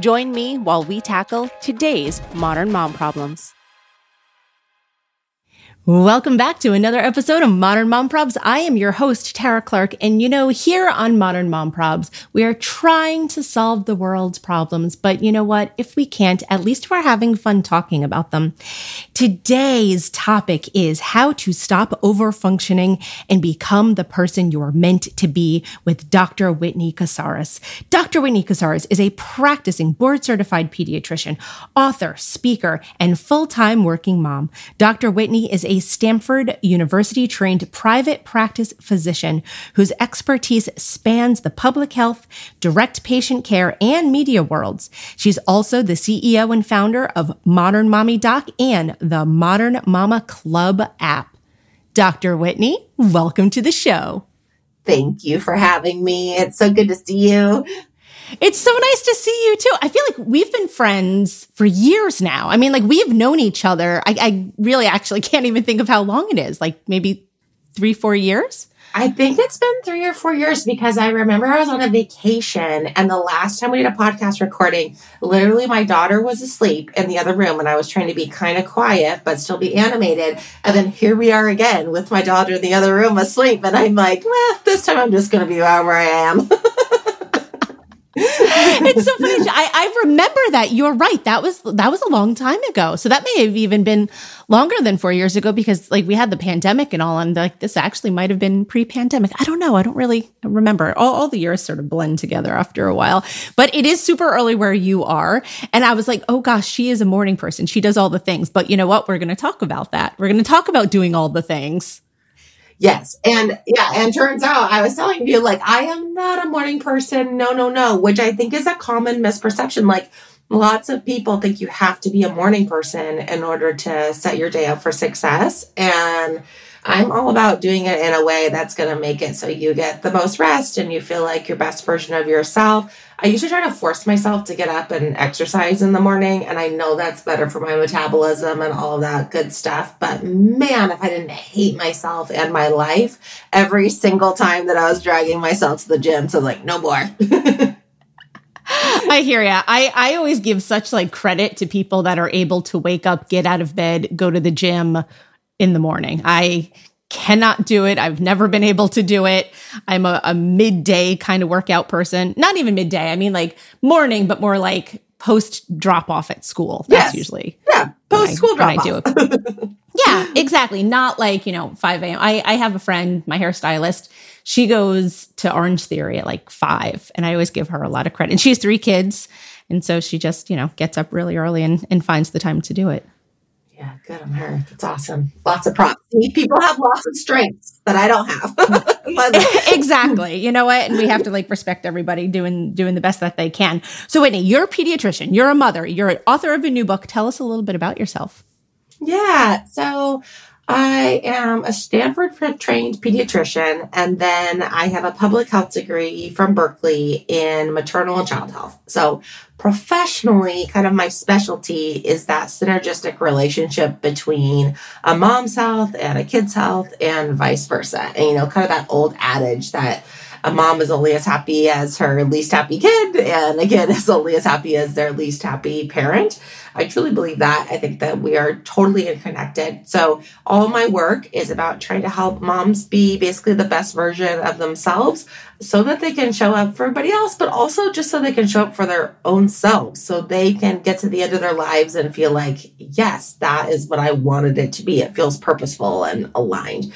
Join me while we tackle today's modern mom problems. Welcome back to another episode of Modern Mom Probs. I am your host, Tara Clark. And you know, here on Modern Mom Probs, we are trying to solve the world's problems. But you know what? If we can't, at least we're having fun talking about them. Today's topic is how to stop overfunctioning and become the person you're meant to be with Dr. Whitney Casares. Dr. Whitney Casares is a practicing board certified pediatrician, author, speaker, and full time working mom. Dr. Whitney is a Stanford University trained private practice physician whose expertise spans the public health, direct patient care, and media worlds. She's also the CEO and founder of Modern Mommy Doc and the Modern Mama Club app. Dr. Whitney, welcome to the show. Thank you for having me. It's so good to see you. It's so nice to see you too. I feel like we've been friends for years now. I mean, like we've known each other. I, I really actually can't even think of how long it is. Like maybe three, four years. I think it's been three or four years because I remember I was on a vacation and the last time we did a podcast recording, literally my daughter was asleep in the other room and I was trying to be kind of quiet but still be animated. And then here we are again with my daughter in the other room asleep. And I'm like, well, this time I'm just going to be where I am. it's so funny. I, I remember that. You're right. That was that was a long time ago. So that may have even been longer than four years ago because like we had the pandemic and all, and like this actually might have been pre-pandemic. I don't know. I don't really remember. All, all the years sort of blend together after a while. But it is super early where you are, and I was like, oh gosh, she is a morning person. She does all the things. But you know what? We're going to talk about that. We're going to talk about doing all the things. Yes. And yeah, and turns out I was telling you, like, I am not a morning person. No, no, no, which I think is a common misperception. Like, lots of people think you have to be a morning person in order to set your day up for success. And I'm all about doing it in a way that's going to make it so you get the most rest and you feel like your best version of yourself. I usually try to force myself to get up and exercise in the morning, and I know that's better for my metabolism and all of that good stuff. But man, if I didn't hate myself and my life every single time that I was dragging myself to the gym, so like, no more. I hear ya. I, I always give such like credit to people that are able to wake up, get out of bed, go to the gym in the morning. I cannot do it. I've never been able to do it. I'm a, a midday kind of workout person. Not even midday. I mean like morning, but more like post drop off at school. That's Yes. usually yeah, post school when I do it. yeah, exactly. Not like, you know, 5 a.m. I, I have a friend, my hairstylist. She goes to Orangetheory at like five, and I always give her a lot of credit. And she has three kids, And so she just, you know, gets up really early and, and finds the time to do it. Yeah, good on her. That's awesome. Lots of props. People have lots of strengths that I don't have. exactly. You know what? And we have to like respect everybody doing doing the best that they can. So Whitney, you're a pediatrician, you're a mother, you're an author of a new book. Tell us a little bit about yourself. Yeah. So I am a Stanford trained pediatrician, and then I have a public health degree from Berkeley in maternal and child health. So, professionally, kind of my specialty is that synergistic relationship between a mom's health and a kid's health, and vice versa. And, you know, kind of that old adage that a mom is only as happy as her least happy kid, and a kid is only as happy as their least happy parent. I truly believe that. I think that we are totally interconnected. So, all my work is about trying to help moms be basically the best version of themselves so that they can show up for everybody else, but also just so they can show up for their own selves so they can get to the end of their lives and feel like, yes, that is what I wanted it to be. It feels purposeful and aligned.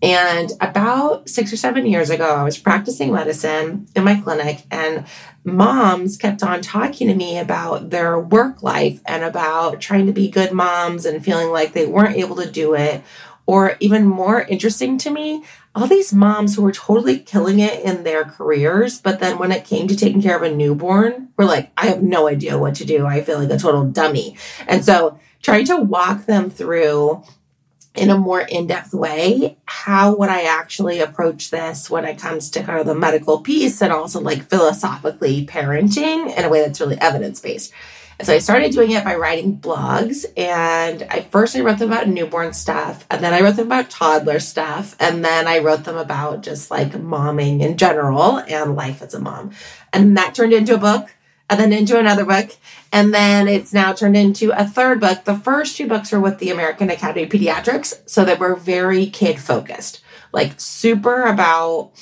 And about six or seven years ago, I was practicing medicine in my clinic, and moms kept on talking to me about their work life and about trying to be good moms and feeling like they weren't able to do it. Or even more interesting to me, all these moms who were totally killing it in their careers, but then when it came to taking care of a newborn, were like, I have no idea what to do. I feel like a total dummy. And so trying to walk them through in a more in-depth way how would i actually approach this when it comes to kind of the medical piece and also like philosophically parenting in a way that's really evidence-based? And so i started doing it by writing blogs and i first i wrote them about newborn stuff and then i wrote them about toddler stuff and then i wrote them about just like momming in general and life as a mom. And that turned into a book and then into another book. And then it's now turned into a third book. The first two books were with the American Academy of Pediatrics. So they were very kid focused, like super about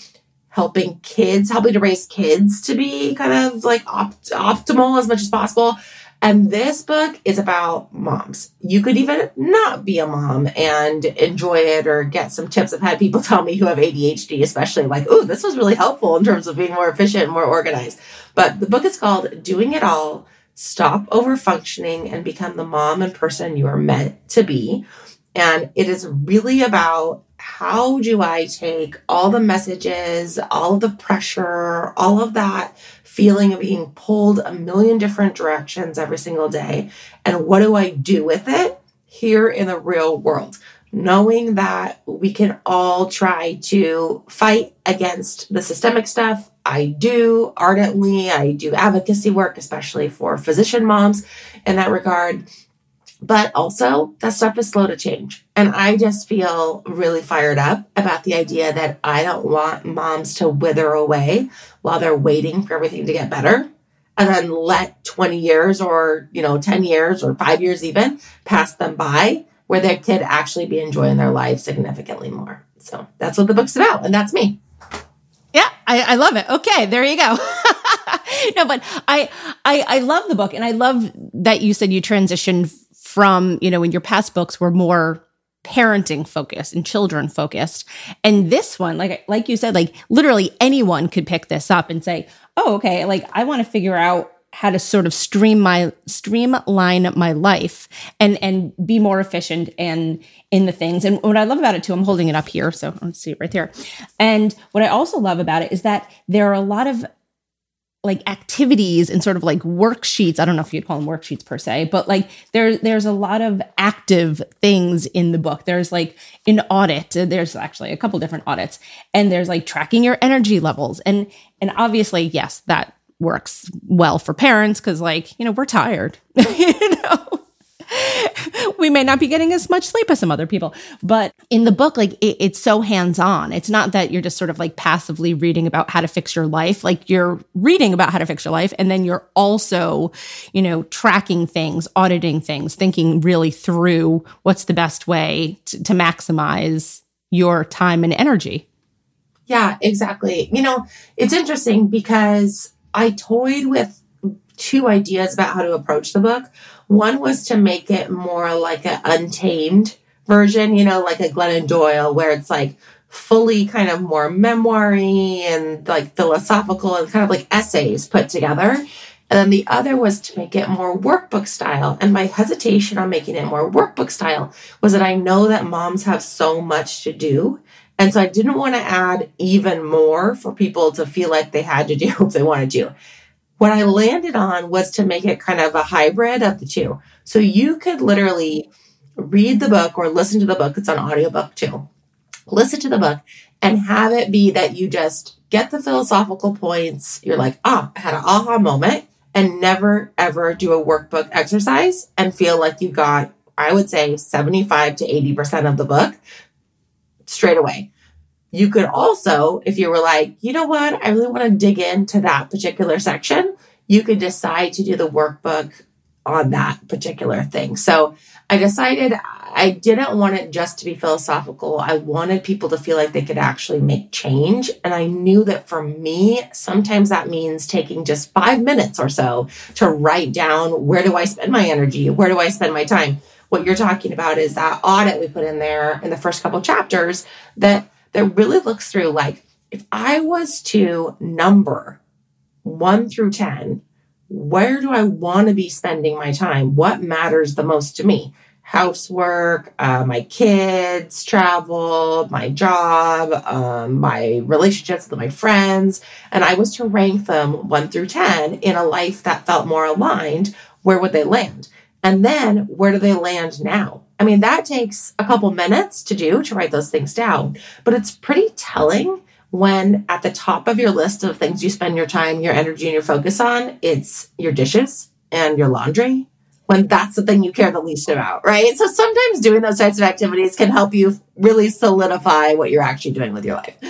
helping kids, helping to raise kids to be kind of like opt- optimal as much as possible. And this book is about moms. You could even not be a mom and enjoy it or get some tips. I've had people tell me who have ADHD, especially like, oh, this was really helpful in terms of being more efficient and more organized. But the book is called Doing It All Stop Over Functioning and Become the Mom and Person You Are Meant to Be. And it is really about how do I take all the messages, all the pressure, all of that feeling of being pulled a million different directions every single day. And what do I do with it here in the real world? Knowing that we can all try to fight against the systemic stuff. I do ardently. I do advocacy work, especially for physician moms in that regard. But also, that stuff is slow to change. And I just feel really fired up about the idea that I don't want moms to wither away while they're waiting for everything to get better and then let 20 years or, you know, 10 years or five years even pass them by where they could actually be enjoying their life significantly more. So that's what the book's about. And that's me. Yeah, I, I love it. Okay, there you go. no, but I, I I love the book, and I love that you said you transitioned from, you know, when your past books were more parenting focused and children focused. And this one, like like you said, like literally anyone could pick this up and say, "Oh, okay, like I want to figure out how to sort of stream my streamline my life and and be more efficient and in the things. And what I love about it too, I'm holding it up here, so let's see it right there. And what I also love about it is that there are a lot of like activities and sort of like worksheets. I don't know if you'd call them worksheets per se, but like there, there's a lot of active things in the book. There's like an audit. There's actually a couple different audits and there's like tracking your energy levels. And, and obviously, yes, that works well for parents because like, you know, we're tired, you know? We may not be getting as much sleep as some other people. But in the book, like it, it's so hands on. It's not that you're just sort of like passively reading about how to fix your life. Like you're reading about how to fix your life. And then you're also, you know, tracking things, auditing things, thinking really through what's the best way to, to maximize your time and energy. Yeah, exactly. You know, it's interesting because I toyed with two ideas about how to approach the book. One was to make it more like an untamed version, you know, like a Glennon Doyle, where it's like fully kind of more memoiry and like philosophical and kind of like essays put together. And then the other was to make it more workbook style. And my hesitation on making it more workbook style was that I know that moms have so much to do. And so I didn't want to add even more for people to feel like they had to do if they wanted to. What I landed on was to make it kind of a hybrid of the two. So you could literally read the book or listen to the book. It's on audiobook too. Listen to the book and have it be that you just get the philosophical points. You're like, ah, I had an aha moment and never ever do a workbook exercise and feel like you got, I would say 75 to 80% of the book straight away. You could also, if you were like, you know what, I really want to dig into that particular section, you could decide to do the workbook on that particular thing. So I decided I didn't want it just to be philosophical. I wanted people to feel like they could actually make change. And I knew that for me, sometimes that means taking just five minutes or so to write down where do I spend my energy? Where do I spend my time? What you're talking about is that audit we put in there in the first couple chapters that that really looks through like if I was to number one through 10, where do I want to be spending my time? What matters the most to me? Housework, uh, my kids, travel, my job, um, my relationships with my friends. And I was to rank them one through 10 in a life that felt more aligned. Where would they land? And then where do they land now? I mean, that takes a couple minutes to do to write those things down, but it's pretty telling when at the top of your list of things you spend your time, your energy, and your focus on, it's your dishes and your laundry, when that's the thing you care the least about, right? So sometimes doing those types of activities can help you really solidify what you're actually doing with your life.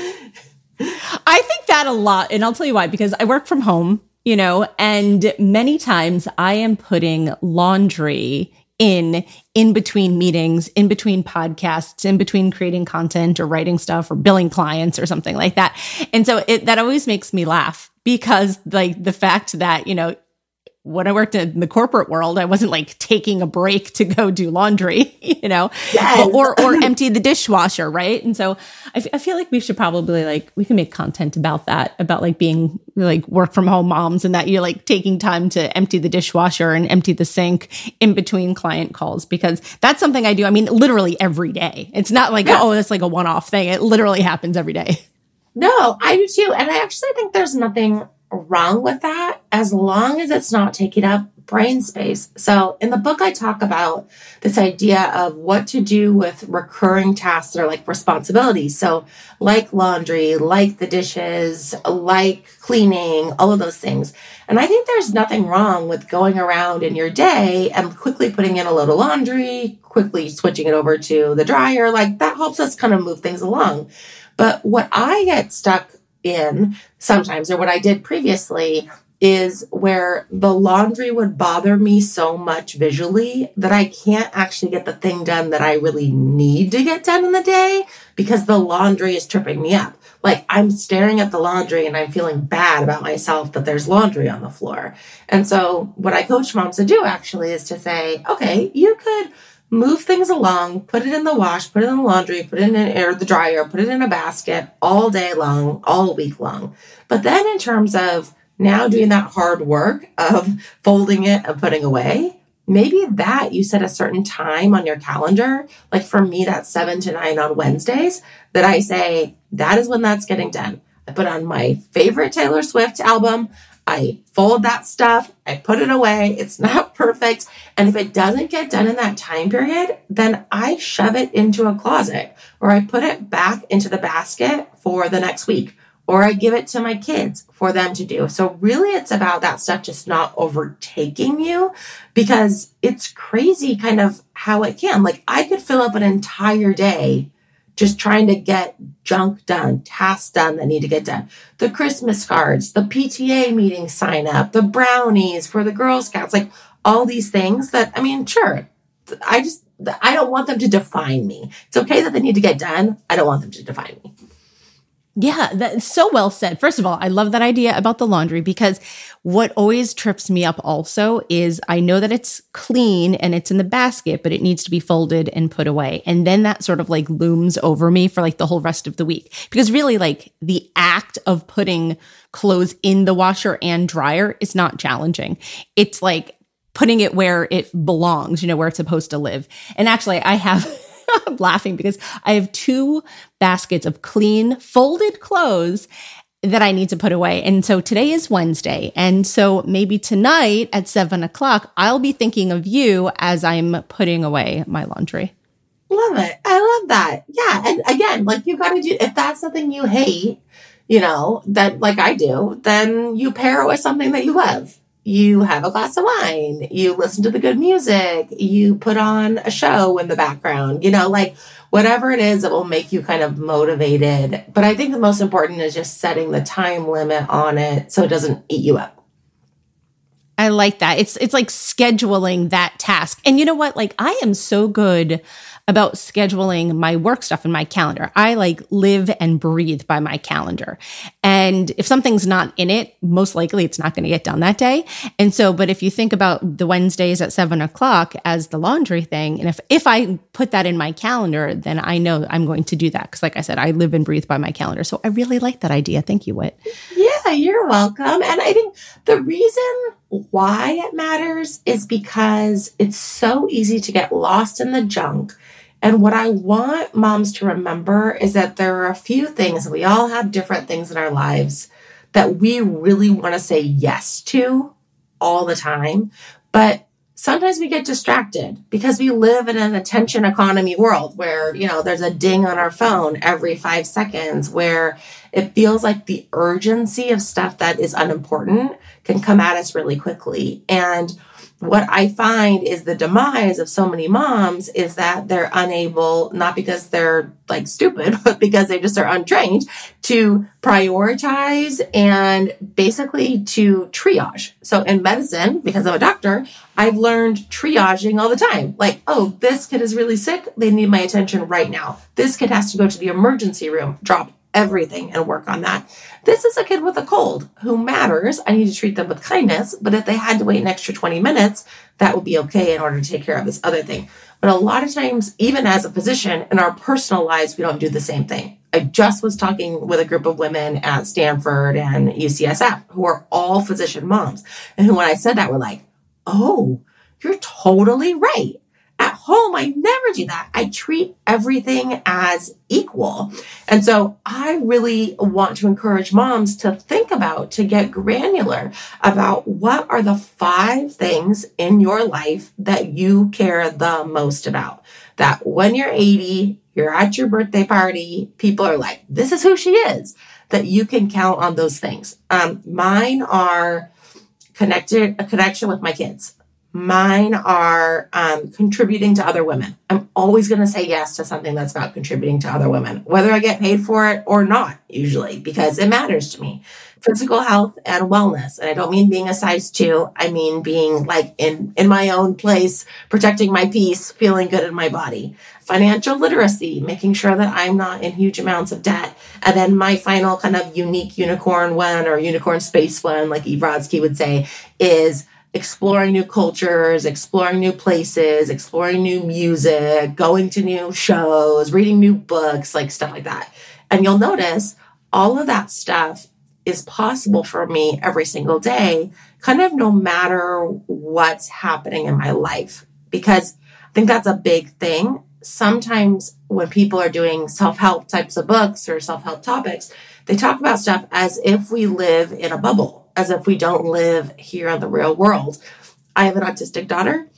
I think that a lot. And I'll tell you why, because I work from home, you know, and many times I am putting laundry in in between meetings, in between podcasts, in between creating content or writing stuff or billing clients or something like that. And so it, that always makes me laugh because like the fact that, you know, when I worked in the corporate world, I wasn't like taking a break to go do laundry, you know, yes. or or empty the dishwasher, right? And so I, f- I feel like we should probably like we can make content about that, about like being like work from home moms, and that you're like taking time to empty the dishwasher and empty the sink in between client calls because that's something I do. I mean, literally every day. It's not like yeah. oh, it's like a one off thing. It literally happens every day. No, I do too, and I actually think there's nothing wrong with that as long as it's not taking up brain space. So in the book, I talk about this idea of what to do with recurring tasks that are like responsibilities. So like laundry, like the dishes, like cleaning, all of those things. And I think there's nothing wrong with going around in your day and quickly putting in a load of laundry, quickly switching it over to the dryer. Like that helps us kind of move things along. But what I get stuck in sometimes, or what I did previously, is where the laundry would bother me so much visually that I can't actually get the thing done that I really need to get done in the day because the laundry is tripping me up. Like I'm staring at the laundry and I'm feeling bad about myself that there's laundry on the floor. And so what I coach moms to do actually is to say, okay, you could move things along, put it in the wash, put it in the laundry, put it in air the dryer, put it in a basket all day long, all week long. But then in terms of now doing that hard work of folding it and putting away, maybe that you set a certain time on your calendar. Like for me, that's seven to nine on Wednesdays that I say, that is when that's getting done. I put on my favorite Taylor Swift album. I fold that stuff, I put it away. It's not perfect. And if it doesn't get done in that time period, then I shove it into a closet or I put it back into the basket for the next week or I give it to my kids for them to do. So really it's about that stuff just not overtaking you because it's crazy kind of how it can. Like I could fill up an entire day just trying to get junk done, tasks done that need to get done. The Christmas cards, the PTA meeting sign up, the brownies for the Girl Scouts, like all these things that, I mean, sure, I just, I don't want them to define me. It's okay that they need to get done. I don't want them to define me. Yeah, that's so well said. First of all, I love that idea about the laundry because what always trips me up also is I know that it's clean and it's in the basket, but it needs to be folded and put away. And then that sort of like looms over me for like the whole rest of the week. Because really, like the act of putting clothes in the washer and dryer is not challenging. It's like putting it where it belongs, you know, where it's supposed to live. And actually, I have. I'm laughing because I have two baskets of clean folded clothes that I need to put away. And so today is Wednesday. And so maybe tonight at seven o'clock, I'll be thinking of you as I'm putting away my laundry. Love it. I love that. Yeah. And again, like you got to do, if that's something you hate, you know, that like I do, then you pair it with something that you love you have a glass of wine, you listen to the good music, you put on a show in the background, you know, like whatever it is that will make you kind of motivated. But I think the most important is just setting the time limit on it so it doesn't eat you up. I like that. It's it's like scheduling that task. And you know what? Like I am so good about scheduling my work stuff in my calendar. I like live and breathe by my calendar. And if something's not in it, most likely it's not going to get done that day. And so, but if you think about the Wednesdays at seven o'clock as the laundry thing, and if, if I put that in my calendar, then I know I'm going to do that. Cause like I said, I live and breathe by my calendar. So I really like that idea. Thank you, Whit. Yeah, you're welcome. And I think the reason why it matters is because it's so easy to get lost in the junk and what I want moms to remember is that there are a few things, we all have different things in our lives that we really want to say yes to all the time. But sometimes we get distracted because we live in an attention economy world where, you know, there's a ding on our phone every five seconds, where it feels like the urgency of stuff that is unimportant can come at us really quickly. And what I find is the demise of so many moms is that they're unable, not because they're like stupid, but because they just are untrained to prioritize and basically to triage. So in medicine, because I'm a doctor, I've learned triaging all the time. Like, oh, this kid is really sick. They need my attention right now. This kid has to go to the emergency room. Drop everything and work on that. This is a kid with a cold who matters. I need to treat them with kindness, but if they had to wait an extra 20 minutes, that would be okay in order to take care of this other thing. But a lot of times, even as a physician, in our personal lives, we don't do the same thing. I just was talking with a group of women at Stanford and UCSF who are all physician moms. And who, when I said that, we're like, oh, you're totally right. At home, I never do that. I treat everything as equal. And so I really want to encourage moms to think about, to get granular about what are the five things in your life that you care the most about. That when you're 80, you're at your birthday party, people are like, this is who she is, that you can count on those things. Um, mine are connected, a connection with my kids. Mine are um, contributing to other women. I'm always going to say yes to something that's about contributing to other women, whether I get paid for it or not, usually, because it matters to me. Physical health and wellness. And I don't mean being a size two. I mean being like in, in my own place, protecting my peace, feeling good in my body. Financial literacy, making sure that I'm not in huge amounts of debt. And then my final kind of unique unicorn one or unicorn space one, like Eve Rodsky would say, is exploring new cultures, exploring new places, exploring new music, going to new shows, reading new books, like stuff like that. And you'll notice all of that stuff is possible for me every single day, kind of no matter what's happening in my life. Because I think that's a big thing. Sometimes when people are doing self help types of books or self help topics, they talk about stuff as if we live in a bubble as if we don't live here in the real world. I have an autistic daughter.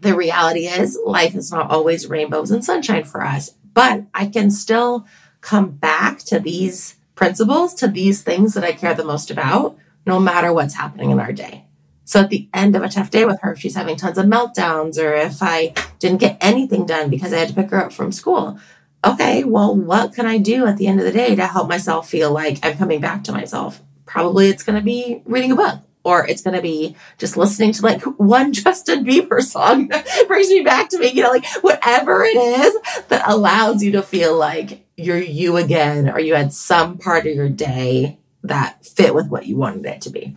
The reality is, life is not always rainbows and sunshine for us, but I can still come back to these principles, to these things that I care the most about, no matter what's happening in our day. So at the end of a tough day with her, if she's having tons of meltdowns, or if I didn't get anything done because I had to pick her up from school, okay, well, what can I do at the end of the day to help myself feel like I'm coming back to myself? Probably it's going to be reading a book or it's going to be just listening to like one Justin Bieber song brings me back to me, you know, like whatever it is that allows you to feel like you're you again, or you had some part of your day that fit with what you wanted it to be.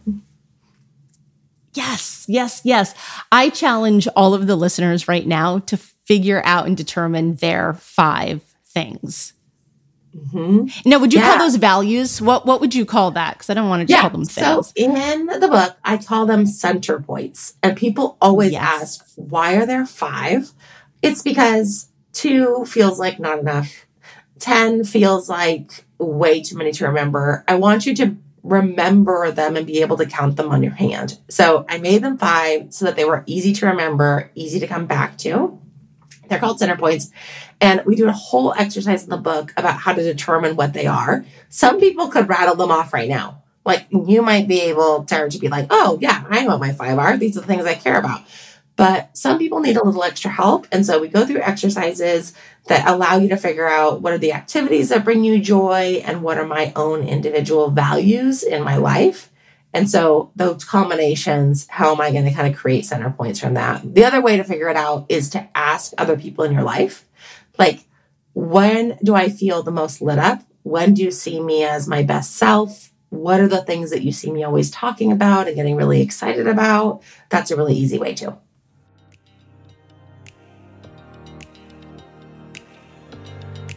Yes, yes, yes. I challenge all of the listeners right now to figure out and determine their five things. Mm-hmm. Now, would you yeah. call those values? What What would you call that? Because I don't want to yeah. call them things. So in the book, I call them center points, and people always yes. ask, "Why are there five? It's because two feels like not enough. Ten feels like way too many to remember. I want you to remember them and be able to count them on your hand. So I made them five so that they were easy to remember, easy to come back to. They're called center points. And we do a whole exercise in the book about how to determine what they are. Some people could rattle them off right now. Like you might be able, to be like, oh, yeah, I know what my five are. These are the things I care about. But some people need a little extra help. And so we go through exercises that allow you to figure out what are the activities that bring you joy and what are my own individual values in my life. And so those combinations, how am I going to kind of create center points from that? The other way to figure it out is to ask other people in your life, like, when do I feel the most lit up? When do you see me as my best self? What are the things that you see me always talking about and getting really excited about? That's a really easy way too.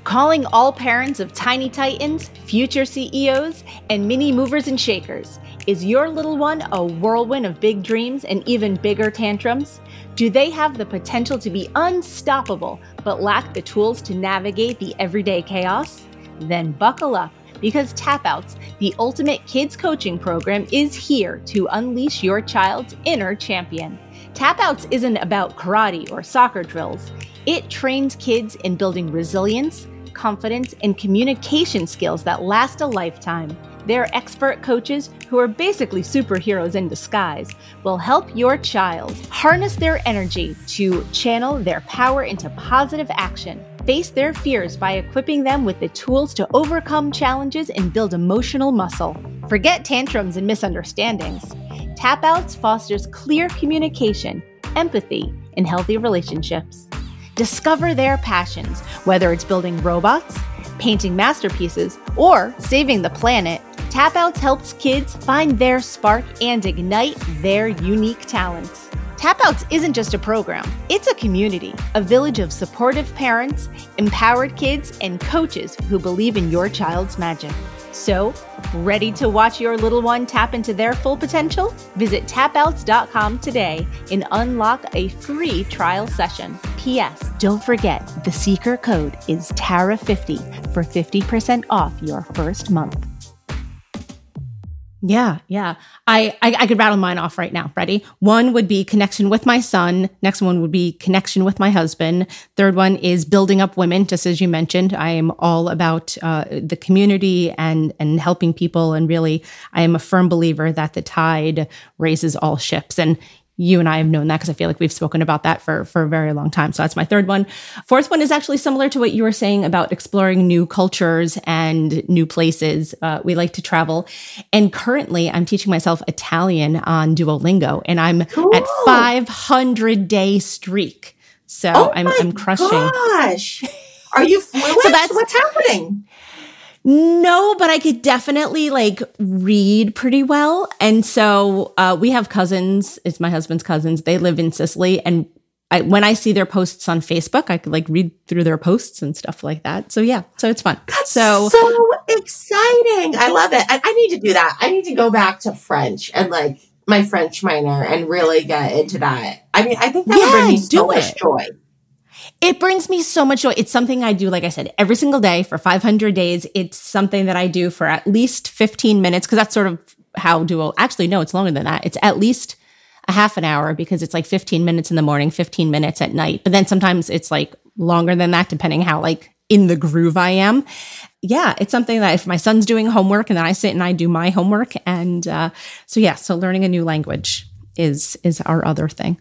Calling all parents of tiny titans, future CEOs, and mini movers and shakers. Is your little one a whirlwind of big dreams and even bigger tantrums? Do they have the potential to be unstoppable but lack the tools to navigate the everyday chaos? Then buckle up because Tapouts, the ultimate kids coaching program, is here to unleash your child's inner champion. Tapouts isn't about karate or soccer drills. It trains kids in building resilience, confidence, and communication skills that last a lifetime. Their expert coaches, who are basically superheroes in disguise, will help your child harness their energy to channel their power into positive action, face their fears by equipping them with the tools to overcome challenges and build emotional muscle. Forget tantrums and misunderstandings. Tapouts fosters clear communication, empathy, and healthy relationships. Discover their passions, whether it's building robots, painting masterpieces, or saving the planet. Tapouts helps kids find their spark and ignite their unique talents. Tapouts isn't just a program, it's a community, a village of supportive parents, empowered kids, and coaches who believe in your child's magic. So, ready to watch your little one tap into their full potential? Visit tapouts.com today and unlock a free trial session. P.S. Don't forget the secret code is TARA50 for 50% off your first month. Yeah, yeah. I, I, I could rattle mine off right now. Ready? One would be connection with my son. Next one would be connection with my husband. Third one is building up women. Just as you mentioned, I am all about uh, the community and and helping people. And really, I am a firm believer that the tide raises all ships. And you and I have known that because I feel like we've spoken about that for, for a very long time. So that's my third one. Fourth one is actually similar to what you were saying about exploring new cultures and new places. Uh, we like to travel. And currently I'm teaching myself Italian on Duolingo and I'm cool. at 500 day streak. So oh I'm, I'm crushing. Gosh. Are you fluent? so that's what's happening. No, but I could definitely like read pretty well. And so uh, we have cousins. It's my husband's cousins. They live in Sicily. And I, when I see their posts on Facebook, I could like read through their posts and stuff like that. So yeah, so it's fun. That's so so exciting. I love it. I, I need to do that. I need to go back to French and like my French minor and really get into that. I mean, I think that yeah, would bring me so much joy. It brings me so much joy. It's something I do, like I said, every single day for 500 days. It's something that I do for at least 15 minutes because that's sort of how Duo. Actually, no, it's longer than that. It's at least a half an hour because it's like 15 minutes in the morning, 15 minutes at night. But then sometimes it's like longer than that, depending how like in the groove I am. Yeah, it's something that if my son's doing homework and then I sit and I do my homework, and uh, so yeah, so learning a new language is is our other thing.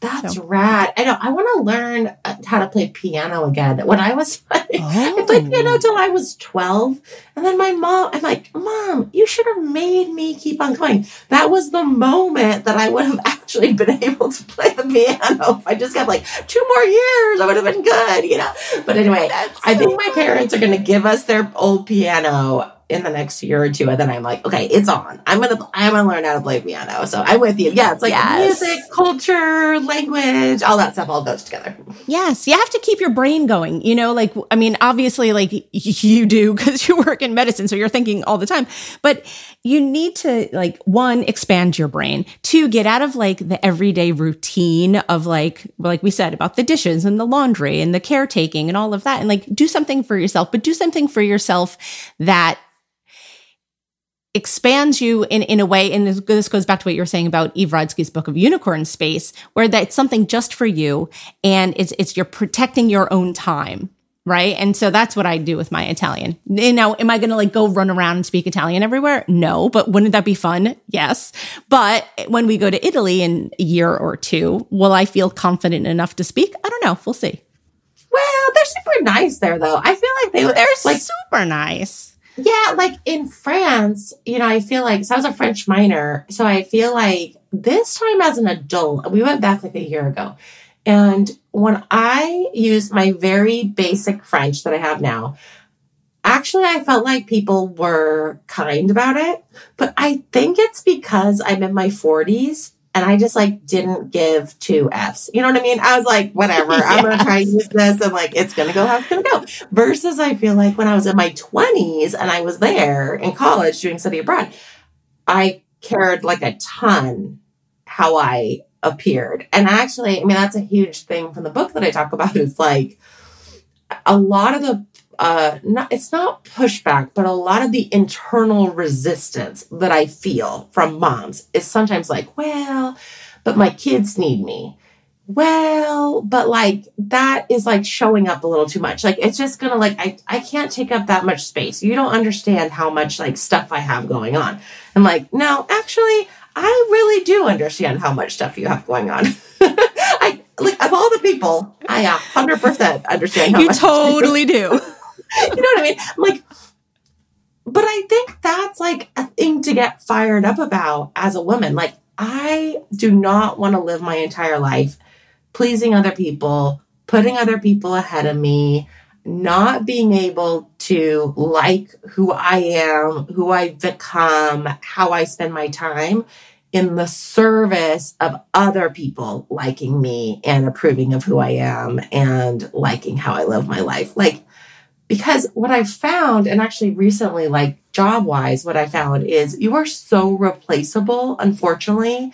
That's so. rad. I know. I want to learn uh, how to play piano again. When I was, oh. I played piano till I was 12. And then my mom, I'm like, Mom, you should have made me keep on going. That was the moment that I would have actually been able to play the piano. If I just got like two more years, I would have been good, you know? But anyway, That's I think my parents are going to give us their old piano in the next year or two, and then I'm like, okay, it's on. I'm gonna I'm gonna learn how to play piano. So I'm with you. Yeah, it's like yes. music, culture, language, all that stuff all goes together. Yes, you have to keep your brain going. You know, like I mean, obviously, like you do because you work in medicine, so you're thinking all the time. But you need to like one expand your brain, two get out of like the everyday routine of like like we said about the dishes and the laundry and the caretaking and all of that, and like do something for yourself, but do something for yourself that expands you in, in a way, and this, this goes back to what you were saying about Eve Rodsky's book of Unicorn Space, where that's something just for you, and it's it's you're protecting your own time, right? And so that's what I do with my Italian. Now, am I going to like go run around and speak Italian everywhere? No, but wouldn't that be fun? Yes. But when we go to Italy in a year or two, will I feel confident enough to speak? I don't know. We'll see. Well, they're super nice there, though. I feel like they they're like super nice yeah, like in France, you know, I feel like, so I was a French minor. So I feel like this time as an adult, we went back like a year ago. And when I used my very basic French that I have now, actually, I felt like people were kind about it. But I think it's because I'm in my 40s and I just like didn't give two F's. You know what I mean? I was like, whatever, yes. I'm gonna try and use this and like it's gonna go how it's gonna go. Versus I feel like when I was in my 20s and I was there in college doing study abroad, I cared like a ton how I appeared. And actually, I mean, that's a huge thing from the book that I talk about. Is like a lot of the uh, not, it's not pushback, but a lot of the internal resistance that I feel from moms is sometimes like, well, but my kids need me. Well, but like that is like showing up a little too much. Like it's just gonna like I I can't take up that much space. You don't understand how much like stuff I have going on. And like, no, actually, I really do understand how much stuff you have going on. I like of all the people, I a hundred percent understand how you much totally do. You know what I mean? I'm like, but I think that's like a thing to get fired up about as a woman. Like, I do not want to live my entire life pleasing other people, putting other people ahead of me, not being able to like who I am, who I've become, how I spend my time in the service of other people liking me and approving of who I am and liking how I live my life. Like, because what I found, and actually recently, like job wise, what I found is you are so replaceable, unfortunately,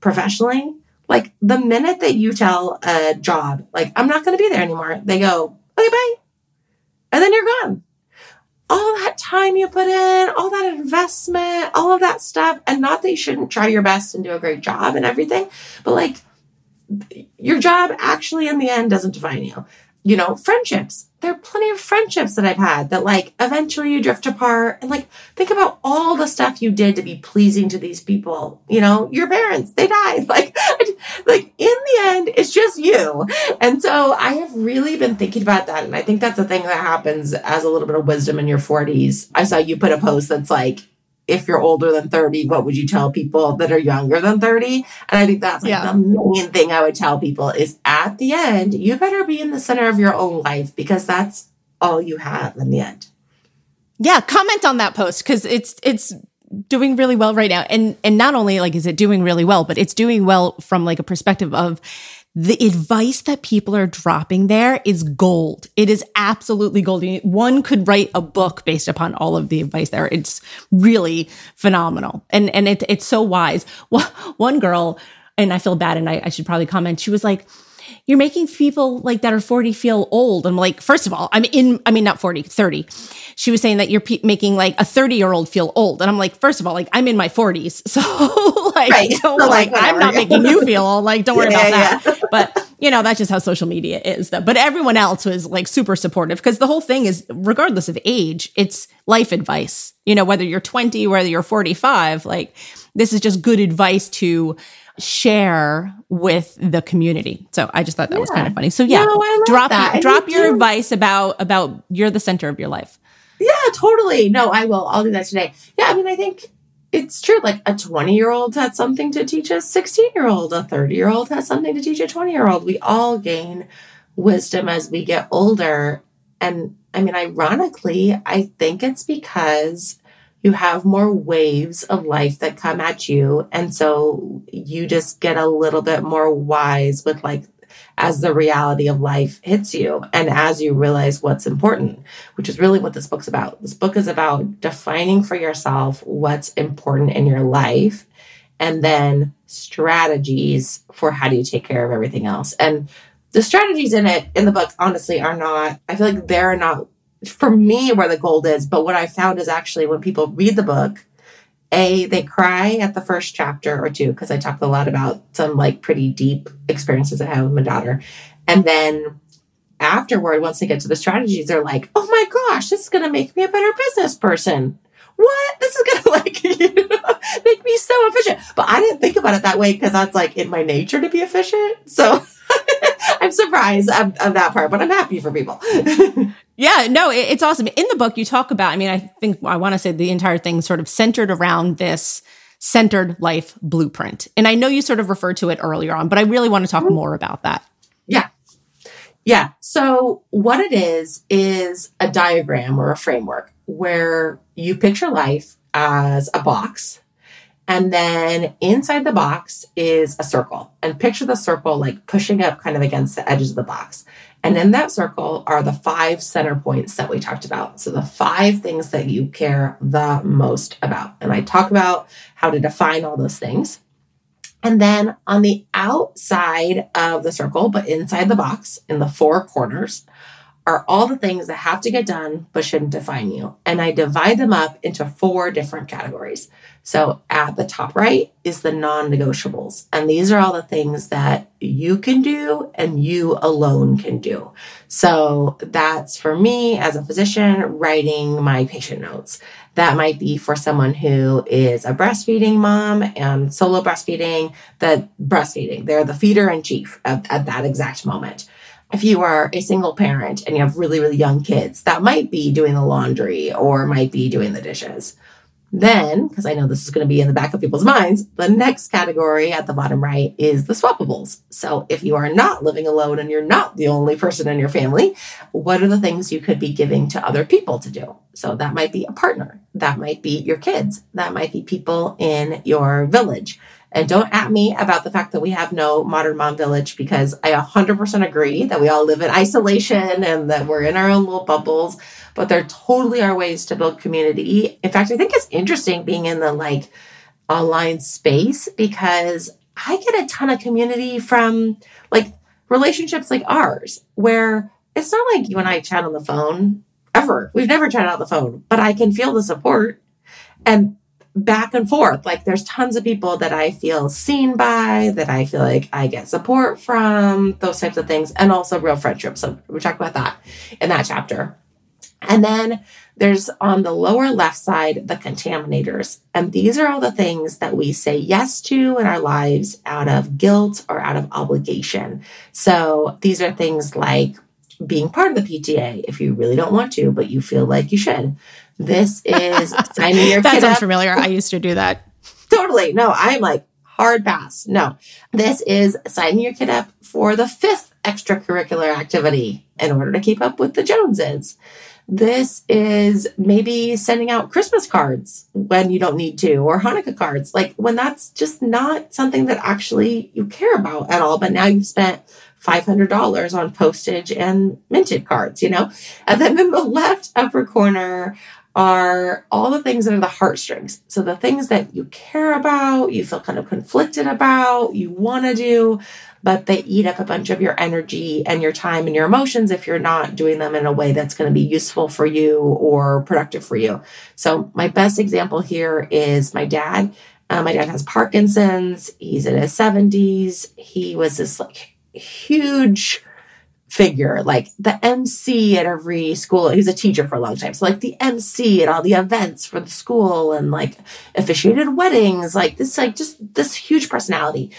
professionally. Like the minute that you tell a job, like, I'm not going to be there anymore, they go, okay, bye. And then you're gone. All that time you put in, all that investment, all of that stuff. And not that you shouldn't try your best and do a great job and everything, but like, your job actually in the end doesn't define you you know, friendships. There are plenty of friendships that I've had that like eventually you drift apart and like think about all the stuff you did to be pleasing to these people. You know, your parents, they died. Like, like in the end, it's just you. And so I have really been thinking about that. And I think that's a thing that happens as a little bit of wisdom in your 40s. I saw you put a post that's like, if you're older than 30, what would you tell people that are younger than 30? And I think that's like yeah. the main thing I would tell people is at the end, you better be in the center of your own life because that's all you have in the end. Yeah, comment on that post because it's it's doing really well right now. And and not only like is it doing really well, but it's doing well from like a perspective of the advice that people are dropping there is gold. It is absolutely gold. One could write a book based upon all of the advice there. It's really phenomenal. And, and it, it's so wise. One girl, and I feel bad and I, I should probably comment. She was like, you're making people like that are 40 feel old. I'm like, first of all, I'm in, I mean, not 40, 30. She was saying that you're pe- making like a 30 year old feel old. And I'm like, first of all, like I'm in my 40s. So like, right. so, like, I'm not making you feel old. Like, don't worry yeah, about yeah, that. But you know, that's just how social media is. though. But everyone else was like super supportive because the whole thing is, regardless of age, it's life advice. You know, whether you're 20, whether you're 45, like this is just good advice to share with the community. So I just thought that yeah. was kind of funny. So yeah, no, drop that. drop your too. advice about about you're the center of your life. Yeah, totally. No, I will. I'll do that today. Yeah, I mean, I think it's true. Like a 20 year old has something to teach a 16 year old, a 30 year old has something to teach a 20 year old. We all gain wisdom as we get older. And I mean, ironically, I think it's because you have more waves of life that come at you. And so you just get a little bit more wise with like, as the reality of life hits you and as you realize what's important, which is really what this book's about. This book is about defining for yourself what's important in your life and then strategies for how do you take care of everything else. And the strategies in it in the book honestly are not i feel like they're not for me where the gold is but what i found is actually when people read the book a they cry at the first chapter or two because i talk a lot about some like pretty deep experiences i have with my daughter. And then afterward once they get to the strategies they're like oh my gosh this is going to make me a better business person. What? This is gonna like you know, make me so efficient. But i didn't think about it that way because that's like in my nature to be efficient. So I'm surprised of, that part, but I'm happy for people. Yeah, no, it, it's awesome. In the book, you talk about, I mean, I think I want to say the entire thing sort of centered around this centered life blueprint. And I know you sort of referred to it earlier on, but I really want to talk mm-hmm. more about that. Yeah. Yeah. So, what it is, is a diagram or a framework where you picture life as a box and then inside the box is a circle. And picture the circle like pushing up kind of against the edges of the box. And in that circle are the five center points that we talked about. So the five things that you care the most about. And I talk about how to define all those things. And then on the outside of the circle, but inside the box in the four corners, are all the things that have to get done but shouldn't define you. And I divide them up into four different categories. So at the top right is the non negotiables. And these are all the things that you can do and you alone can do. So that's for me as a physician writing my patient notes. That might be for someone who is a breastfeeding mom and solo breastfeeding, that breastfeeding, they're the feeder in chief at, at that exact moment if you are a single parent and you have really, really young kids, that might be doing the laundry or might be doing the dishes. Then, because I know this is going to be in the back of people's minds, the next category at the bottom right is the swappables. So, if you are not living alone and you're not the only person in your family, what are the things you could be giving to other people to do? So, that might be a partner, that might be your kids, that might be people in your village. And don't at me about the fact that we have no modern mom village because I 100% agree that we all live in isolation and that we're in our own little bubbles but there totally are ways to build community. In fact, I think it's interesting being in the like online space because I get a ton of community from like relationships like ours where it's not like you and I chat on the phone ever. We've never chatted on the phone, but I can feel the support and back and forth. Like there's tons of people that I feel seen by, that I feel like I get support from, those types of things, and also real friendships. So we talk about that in that chapter. And then there's on the lower left side the contaminators. And these are all the things that we say yes to in our lives out of guilt or out of obligation. So these are things like being part of the PTA if you really don't want to, but you feel like you should. This is signing your that kid sounds up. familiar. I used to do that. totally. No, I'm like hard pass. No, this is signing your kid up for the fifth extracurricular activity in order to keep up with the Joneses. This is maybe sending out Christmas cards when you don't need to, or Hanukkah cards, like when that's just not something that actually you care about at all. But now you've spent $500 on postage and minted cards, you know? And then in the left upper corner are all the things that are the heartstrings. So the things that you care about, you feel kind of conflicted about, you want to do, but they eat up a bunch of your energy and your time and your emotions if you're not doing them in a way that's going to be useful for you or productive for you. So, my best example here is my dad. Uh, my dad has Parkinson's. He's in his 70s. He was this like huge figure, like the MC at every school. He was a teacher for a long time. So like the MC at all the events for the school and like officiated weddings, like this, like just this huge personality.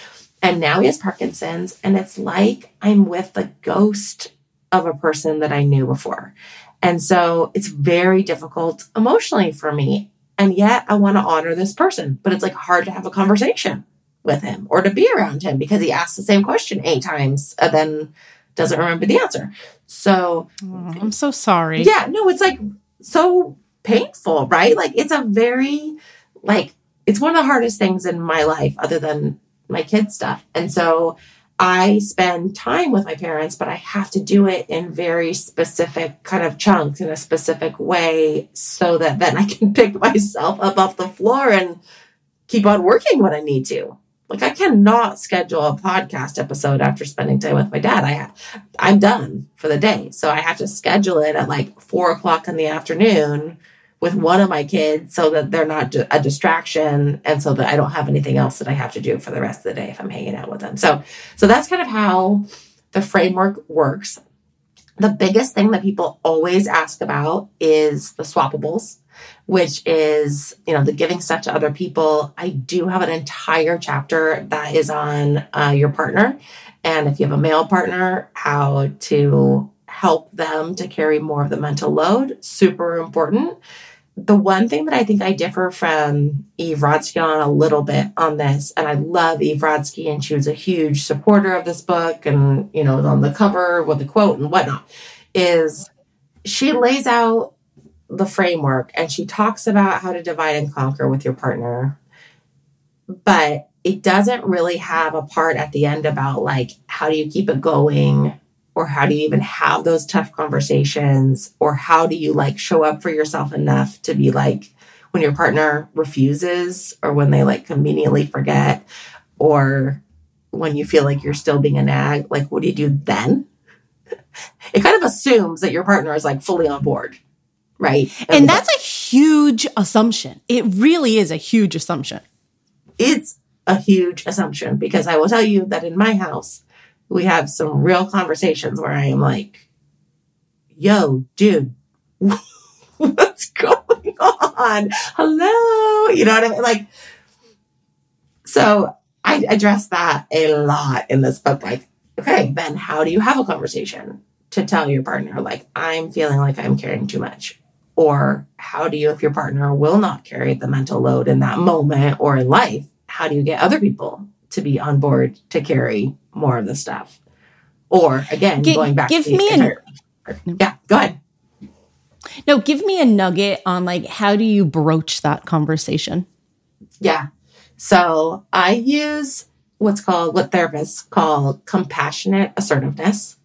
And now he has Parkinson's and it's like I'm with the ghost of a person that I knew before. And so it's very difficult emotionally for me. And yet I want to honor this person, but it's like hard to have a conversation with him or to be around him because he asks the same question eight times and then doesn't remember the answer. So oh, I'm so sorry. Yeah, no, it's like so painful, right? Like it's a very like it's one of the hardest things in my life other than my kids stuff. And so I spend time with my parents, but I have to do it in very specific kind of chunks in a specific way so that then I can pick myself up off the floor and keep on working when I need to. Like I cannot schedule a podcast episode after spending time with my dad. I have, I'm done for the day, so I have to schedule it at like four o'clock in the afternoon with one of my kids so that they're not a distraction and so that I don't have anything else that I have to do for the rest of the day if I'm hanging out with them. So so that's kind of how the framework works. The biggest thing that people always ask about is the swappables which is, you know, the giving stuff to other people. I do have an entire chapter that is on uh, your partner. And if you have a male partner, how to help them to carry more of the mental load. Super important. The one thing that I think I differ from Eve Rodsky on a little bit on this, and I love Eve Rodsky, and she was a huge supporter of this book and, you know, on the cover with the quote and whatnot, is she lays out the framework and she talks about how to divide and conquer with your partner. But it doesn't really have a part at the end about like how do you keep it going? Or how do you even have those tough conversations? Or how do you like show up for yourself enough to be like when your partner refuses or when they like conveniently forget? Or when you feel like you're still being a nag? Like what do you do then? It kind of assumes that your partner is like fully on board right? And, that's a huge assumption. It really is a huge assumption. It's a huge assumption because I will tell you that in my house, we have some real conversations where I am like, yo, dude, what's going on? Hello. You know what I mean? Like, so I address that a lot in this book. Like, okay, then how do you have a conversation to tell your partner, like, I'm feeling like I'm caring too much? Or how do you, if your partner will not carry the mental load in that moment or in life, how do you get other people to be on board to carry more of the stuff? Or again, G- going back give to me entire, a, yeah, go ahead. No, give me a nugget on like how do you broach that conversation? Yeah. So I use what's called what therapists call compassionate assertiveness,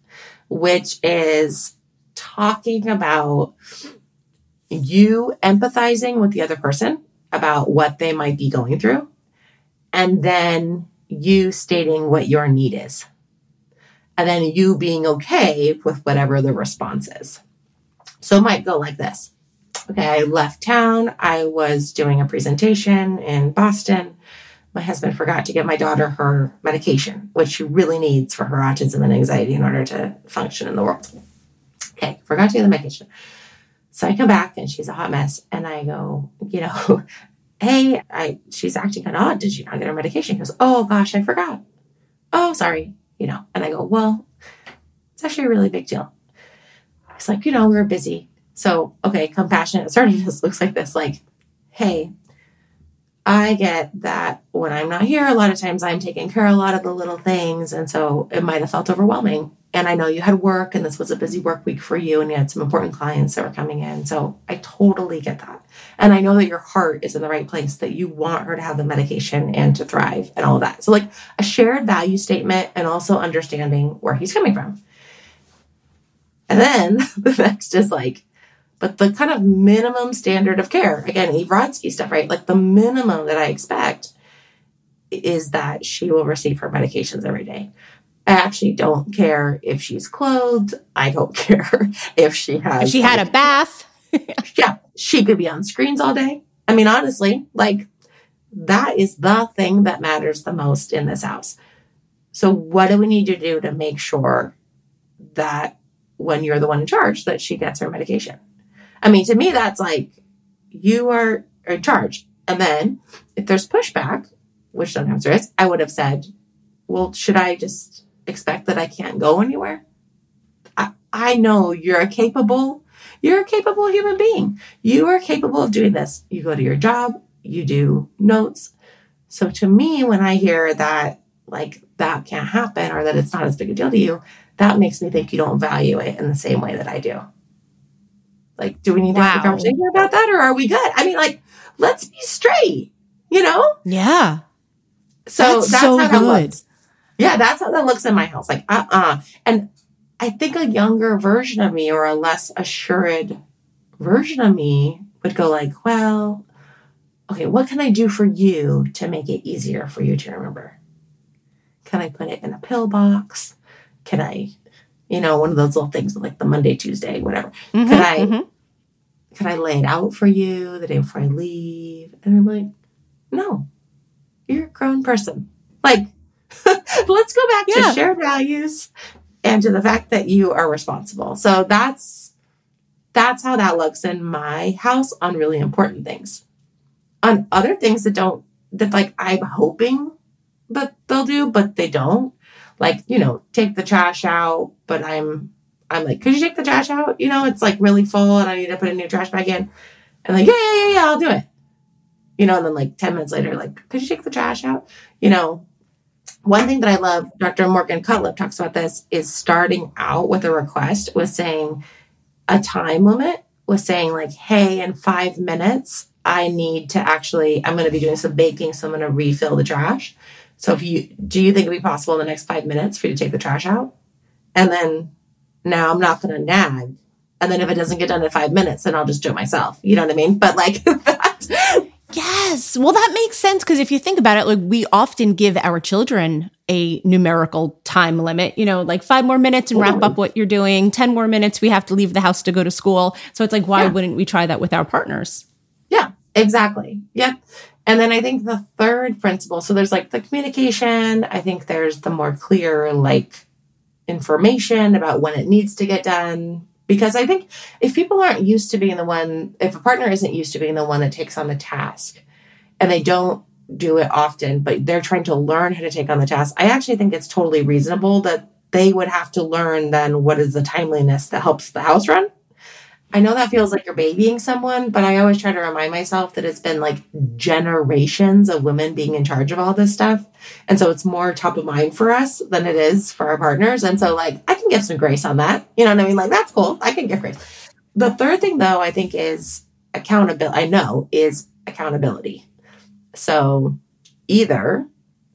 which is talking about you empathizing with the other person about what they might be going through, and then you stating what your need is. And then you being okay with whatever the response is. So it might go like this. Okay, I left town. I was doing a presentation in Boston. My husband forgot to give my daughter her medication, which she really needs for her autism and anxiety in order to function in the world. Okay, forgot to get the medication. So I come back and she's a hot mess. And I go, you know, hey, I she's acting kind of odd. Did you not get her medication? He goes, oh gosh, I forgot. Oh, sorry. You know, and I go, well, it's actually a really big deal. It's like, you know, we are busy. So, okay, compassionate assertiveness looks like this like, hey, I get that when I'm not here, a lot of times I'm taking care of a lot of the little things. And so it might have felt overwhelming and I know you had work and this was a busy work week for you and you had some important clients that were coming in. So I totally get that. And I know that your heart is in the right place, that you want her to have the medication and to thrive and all of that. So, like a shared value statement and also understanding where he's coming from. And then the next is like, but the kind of minimum standard of care, again, Eve Rodsky stuff, right? Like the minimum that I expect is that she will receive her medications every day. I actually don't care if she's clothed. I don't care if she has. If she had a bath. yeah, she could be on screens all day. I mean, honestly, like that is the thing that matters the most in this house. So, what do we need to do to make sure that when you're the one in charge, that she gets her medication. I mean, to me, that's like you are in charge. And then if there's pushback, which sometimes there is, I would have said, well, should I just expect that I can't go anywhere? I, I know you're a capable, you're a capable human being. You are capable of doing this. You go to your job, you do notes. So to me, when I hear that like that can't happen or that it's not as big a deal to you, that makes me think you don't value it in the same way that I do. Like, do we need to wow. have a conversation about that or are we good? I mean, like, let's be straight, you know? Yeah. So that's, that's so how good. that looks. Yeah, that's how that looks in my house. Like, uh uh-uh. uh And I think a younger version of me or a less assured version of me would go like, well, okay, what can I do for you to make it easier for you to remember? Can I put it in a pill box? Can I, you know, one of those little things like the Monday, Tuesday, whatever. Mm-hmm, could I mm-hmm. could I lay it out for you the day before I leave? And I'm like, no, you're a grown person. Like, let's go back yeah. to shared values and to the fact that you are responsible. So that's that's how that looks in my house on really important things. On other things that don't that like I'm hoping that they'll do, but they don't. Like, you know, take the trash out, but I'm I'm like, could you take the trash out? You know, it's like really full and I need to put a new trash bag in. And like, yeah, yeah, yeah, yeah, I'll do it. You know, and then like 10 minutes later, like, could you take the trash out? You know, one thing that I love, Dr. Morgan Cutlip talks about this, is starting out with a request with saying a time limit, with saying, like, hey, in five minutes, I need to actually, I'm going to be doing some baking, so I'm going to refill the trash. So if you, do you think it'd be possible in the next five minutes for you to take the trash out? And then now I'm not going to nag. And then if it doesn't get done in five minutes, then I'll just do it myself. You know what I mean? But like that, Yes. Well, that makes sense because if you think about it, like we often give our children a numerical time limit, you know, like five more minutes and wrap up what you're doing, 10 more minutes, we have to leave the house to go to school. So it's like, why yeah. wouldn't we try that with our partners? Yeah, exactly. Yep. And then I think the third principle, so there's like the communication, I think there's the more clear, like, information about when it needs to get done, because I think if people aren't used to being the one, if a partner isn't used to being the one that takes on the task and they don't do it often, but they're trying to learn how to take on the task, I actually think it's totally reasonable that they would have to learn then what is the timeliness that helps the house run I know that feels like you're babying someone, but I always try to remind myself that it's been like generations of women being in charge of all this stuff. And so it's more top of mind for us than it is for our partners. And so, like, I can give some grace on that. You know what I mean? Like, that's cool. I can give grace. The third thing, though, I think is accountability. I know is accountability. So either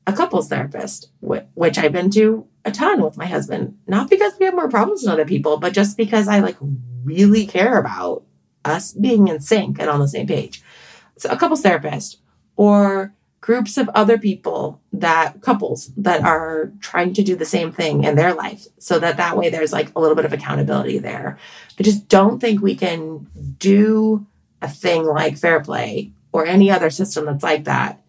a couples therapist, which I've been to a ton with my husband, not because we have more problems than other people, but just because I like really care about us being in sync and on the same page. So a couples therapist or groups of other people that couples that are trying to do the same thing in their life so that that way there's like a little bit of accountability there. I just don't think we can do a thing like fair play or any other system that's like that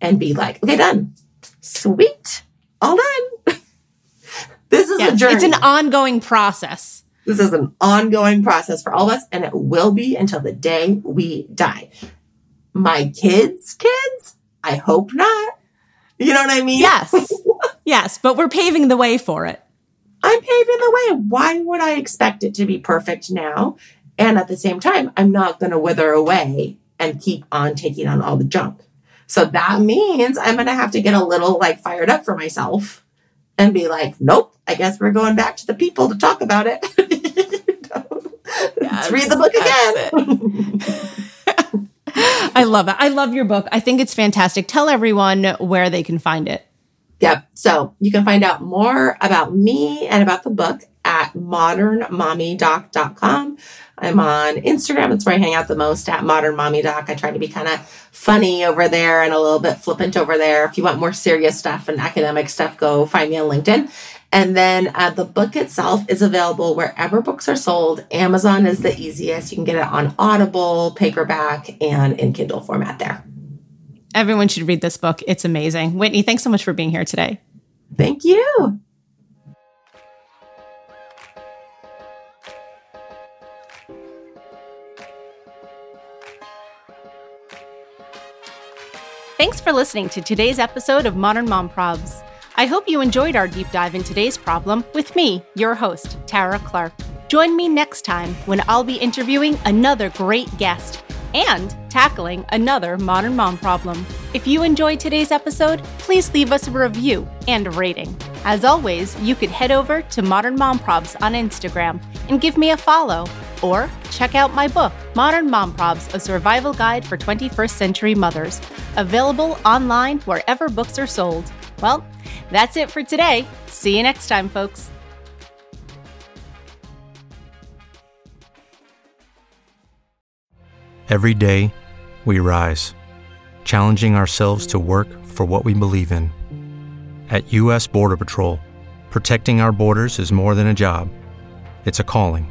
and be like, okay, done. Sweet. All done. this is a journey. It's an ongoing process. This is an ongoing process for all of us, and it will be until the day we die. My kids' kids, I hope not. You know what I mean? Yes. yes, but we're paving the way for it. I'm paving the way. Why would I expect it to be perfect now? And at the same time, I'm not going to wither away and keep on taking on all the junk. So that means I'm going to have to get a little like fired up for myself and be like, nope, I guess we're going back to the people to talk about it. Let's read the book again. I love it. I love your book. I think it's fantastic. Tell everyone where they can find it. Yep. So you can find out more about me and about the book at modernmommydoc.com. I'm on Instagram. That's where I hang out the most at Modern Mommy Doc. I try to be kind of funny over there and a little bit flippant over there. If you want more serious stuff and academic stuff, go find me on LinkedIn. And then uh, the book itself is available wherever books are sold. Amazon is the easiest. You can get it on Audible, paperback, and in Kindle format there. Everyone should read this book. It's amazing. Whitney, thanks so much for being here today. Thank you. Thanks for listening to today's episode of Modern Mom Probs. I hope you enjoyed our deep dive in today's problem with me, your host, Tara Clark. Join me next time when I'll be interviewing another great guest and tackling another modern mom problem. If you enjoyed today's episode, please leave us a review and a rating. As always, you could head over to Modern Mom Probs on Instagram and give me a follow, or check out my book, Modern Mom Probs A Survival Guide for 21st Century Mothers, available online wherever books are sold. Well, that's it for today. See you next time, folks. Every day, we rise, challenging ourselves to work for what we believe in. At U.S. Border Patrol, protecting our borders is more than a job, it's a calling.